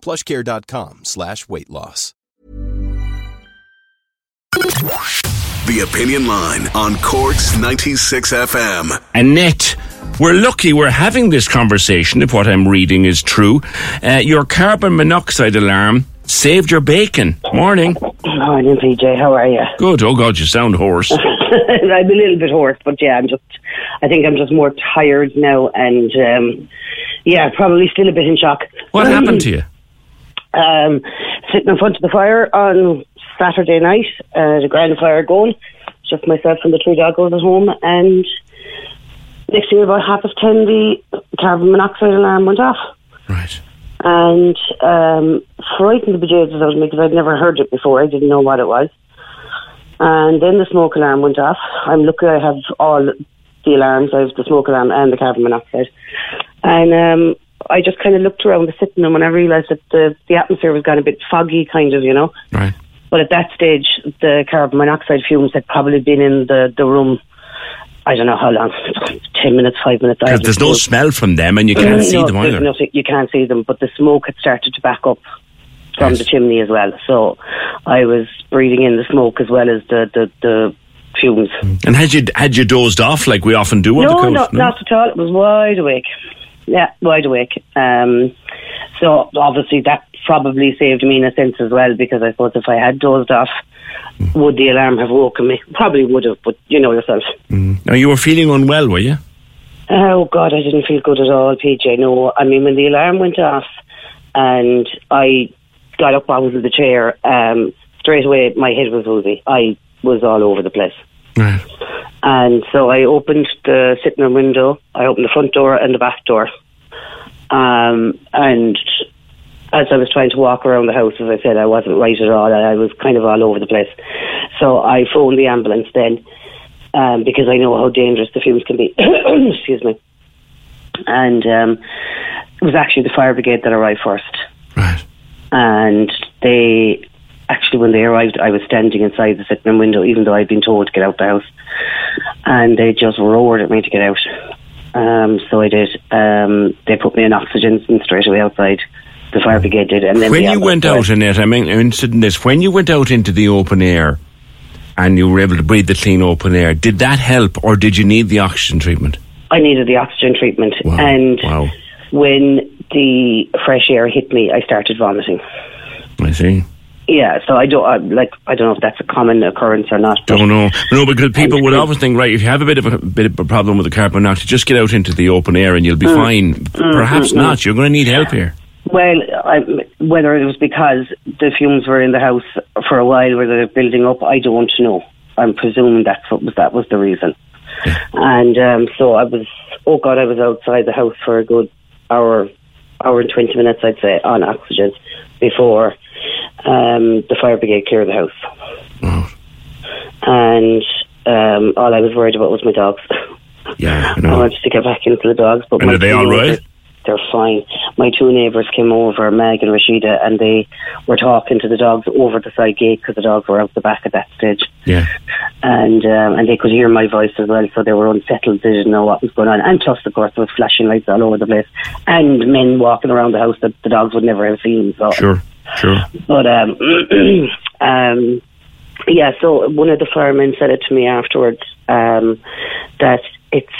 plushcare.com slash weight loss. The Opinion Line on Cork's 96 FM. Annette, we're lucky we're having this conversation if what I'm reading is true. Uh, your carbon monoxide alarm saved your bacon. Morning. Morning, PJ. How are you? Good. Oh, God, you sound hoarse. I'm a little bit hoarse, but yeah, I'm just. I think I'm just more tired now, and um, yeah, probably still a bit in shock. What happened to you? Um, sitting in front of the fire on Saturday night, uh, the grand fire going, just myself and the two doggos at home, and next thing about half past ten, the carbon monoxide alarm went off. Right. and um, frightened the bejesus out of me because I'd never heard it before. I didn't know what it was. And then the smoke alarm went off. I'm lucky I have all the alarms. I have the smoke alarm and the carbon monoxide. And um, I just kind of looked around the sitting room and I realised that the, the atmosphere was gone a bit foggy, kind of, you know. Right. But at that stage, the carbon monoxide fumes had probably been in the, the room. I don't know how long, ten minutes, five minutes. Because there's no smell from them and you can't mm, see no, them either. nothing- you can't see them, but the smoke had started to back up from Yes. the chimney as well. So I was breathing in the smoke as well as the the, the fumes. And had you had you dozed off like we often do on the No, coast? no, not at all. It was wide awake. Yeah, wide awake. Um, so obviously that probably saved me in a sense as well because I suppose if I had dozed off, would the alarm have woken me? Probably would have, but you know yourself. Now you were feeling unwell, were you? Oh God, I didn't feel good at all, PJ. No, I mean when the alarm went off, and I got up out of the chair, um, straight away my head was woozy. I was all over the place, Right. And so I opened the sitting room window. I opened the front door and the back door, um, and as I was trying to walk around the house, as I said, I wasn't right at all. I was kind of all over the place. So I phoned the ambulance then um, because I know how dangerous the fumes can be. Excuse me. And um, it was actually the fire brigade that arrived first. Right. And they actually, when they arrived, I was standing inside the sitting room window, even though I'd been told to get out the house. And they just roared at me to get out. Um, so I did. Um, they put me in oxygen and straight away outside. The fire brigade did. And then When you went out, Annette, I mean, I'm interested in this. When you went out into the open air and you were able to breathe the clean open air, did that help or did you need the oxygen treatment? I needed the oxygen treatment. Wow. And Wow. when the fresh air hit me, I started vomiting. I see. Yeah, so I don't I, like. I don't know if that's a common occurrence or not. Don't know. No, because people would always think, right, if you have a bit of a bit of a problem with the carbon monoxide, just get out into the open air and you'll be Mm. fine. Perhaps not. You're going to need help here. Well, I, whether it was because the fumes were in the house for a while, where they're building up, I don't know. I'm presuming that's what was that was the reason. And um, so I was. Oh God, I was outside the house for a good hour, hour and twenty minutes, I'd say, on oxygen before um, the fire brigade cleared the house. And um, all I was worried about was my dogs. Yeah, I I wanted to get back into the dogs, but And my are they all right? They're fine. My two neighbours came over, Meg and Rashida, and they were talking to the dogs over the side gate because the dogs were out the back at that stage, Yeah. and um, and they could hear my voice as well, so they were unsettled. They didn't know what was going on, and plus, of course, there was flashing lights all over the place, and men walking around the house that the dogs would never have seen. So Sure. Sure. but um, um, yeah, so one of the firemen said it to me afterwards um, that it's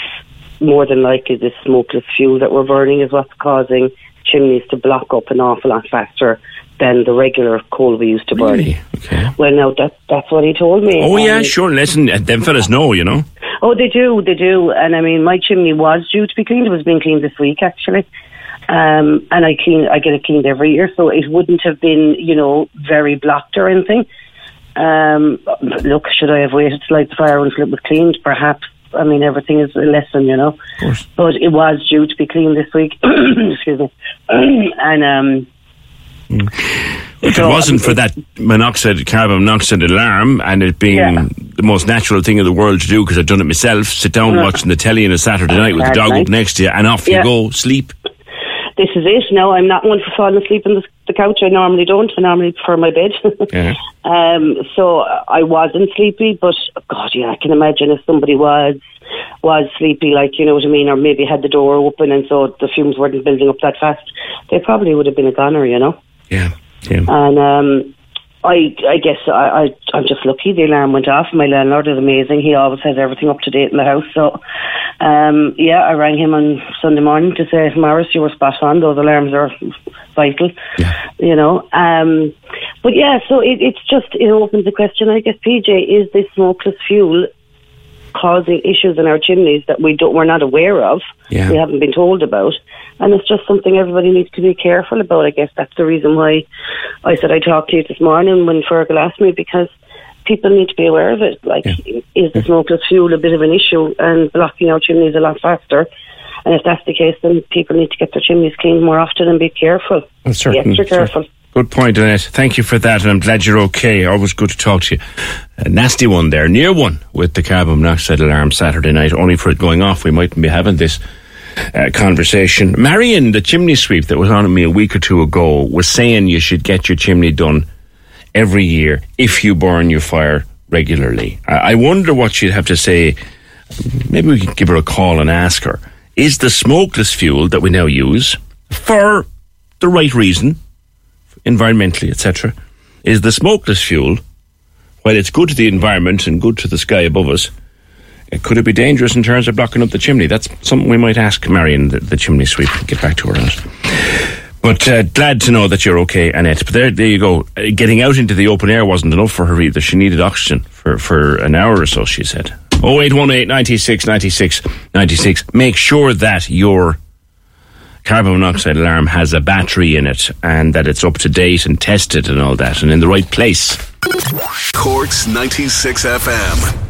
more than likely the smokeless fuel that we're burning is what's causing chimneys to block up an awful lot faster than the regular coal we used to burn. Really? Okay. Well, now that that's what he told me. Oh yeah, sure. Listen, them fellas know, you know. Oh, they do, they do. And I mean, my chimney was due to be cleaned. It was being cleaned this week, actually. Um, and I clean, I get it cleaned every year, so it wouldn't have been, you know, very blocked or anything. Um, look, should I have waited to light the fire until it was cleaned? Perhaps. I mean, everything is a lesson, you know. course. But it was due to be cleaned this week. Excuse me. and um, If So, it wasn't for that monoxide, carbon monoxide alarm, and it being Yeah. the most natural thing in the world to do, because I've done it myself, sit down Yeah. watching the telly on a Saturday night with the dog night. up next to you, and off Yeah. you go, sleep. This is it. Now I'm not one for falling asleep on the, the couch. I normally don't. I normally prefer my bed. Yeah. um, so I wasn't sleepy, but God, yeah, I can imagine if somebody was was sleepy, like you know what I mean, or maybe had the door open and so the fumes weren't building up that fast. They probably would have been a goner, you know. Yeah. Yeah. And um, I, I guess I, I, I'm just lucky the alarm went off. My landlord is amazing. He always has everything up to date in the house. So, um, yeah, I rang him on Sunday morning to say, Morris, you were spot on. Those alarms are vital, yeah. you know. Um, but yeah, so it, it's just, it opens the question, I guess, PJ, is this smokeless fuel causing issues in our chimneys that we don't, we're not aware of, Yeah. we haven't been told about, and it's just something everybody needs to be careful about. I guess that's the reason why I said I talked to you this morning when Fergal asked me because people need to be aware of it. Like, is the smokeless fuel a bit of an issue and blocking our chimneys a lot faster? And if that's the case, then people need to get their chimneys cleaned more often and be careful. Certain- be extra careful. Good point, Annette. Thank you for that, and I'm glad you're okay. Always good to talk to you. A nasty one there, near one with the carbon monoxide alarm Saturday night. Only for it going off, we mightn't be having this uh, conversation. Marion, the chimney sweep that was on at me a week or two ago, was saying you should get your chimney done every year if you burn your fire regularly. I, I wonder what she'd have to say. Maybe we could give her a call and ask her: Is the smokeless fuel that we now use for the right reason? Environmentally, etc., is the smokeless fuel, while it's good to the environment and good to the sky above us, uh, could it be dangerous in terms of blocking up the chimney? That's something we might ask Marion, the, the chimney sweep, get back to her on it. But uh, glad to know that you're okay, Annette. But there, there you go. Uh, getting out into the open air wasn't enough for her either. She needed oxygen for, for an hour or so, she said. 0818 96 96 96. Make sure that your carbon monoxide alarm has a battery in it and that it's up to date and tested and all that and in the right place. Cork's 96 FM.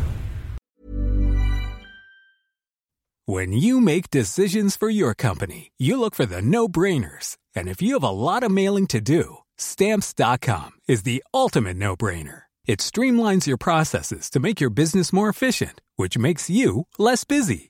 When you make decisions for your company, you look for the no brainers. And if you have a lot of mailing to do, stamps.com is the ultimate no brainer. It streamlines your processes to make your business more efficient, which makes you less busy.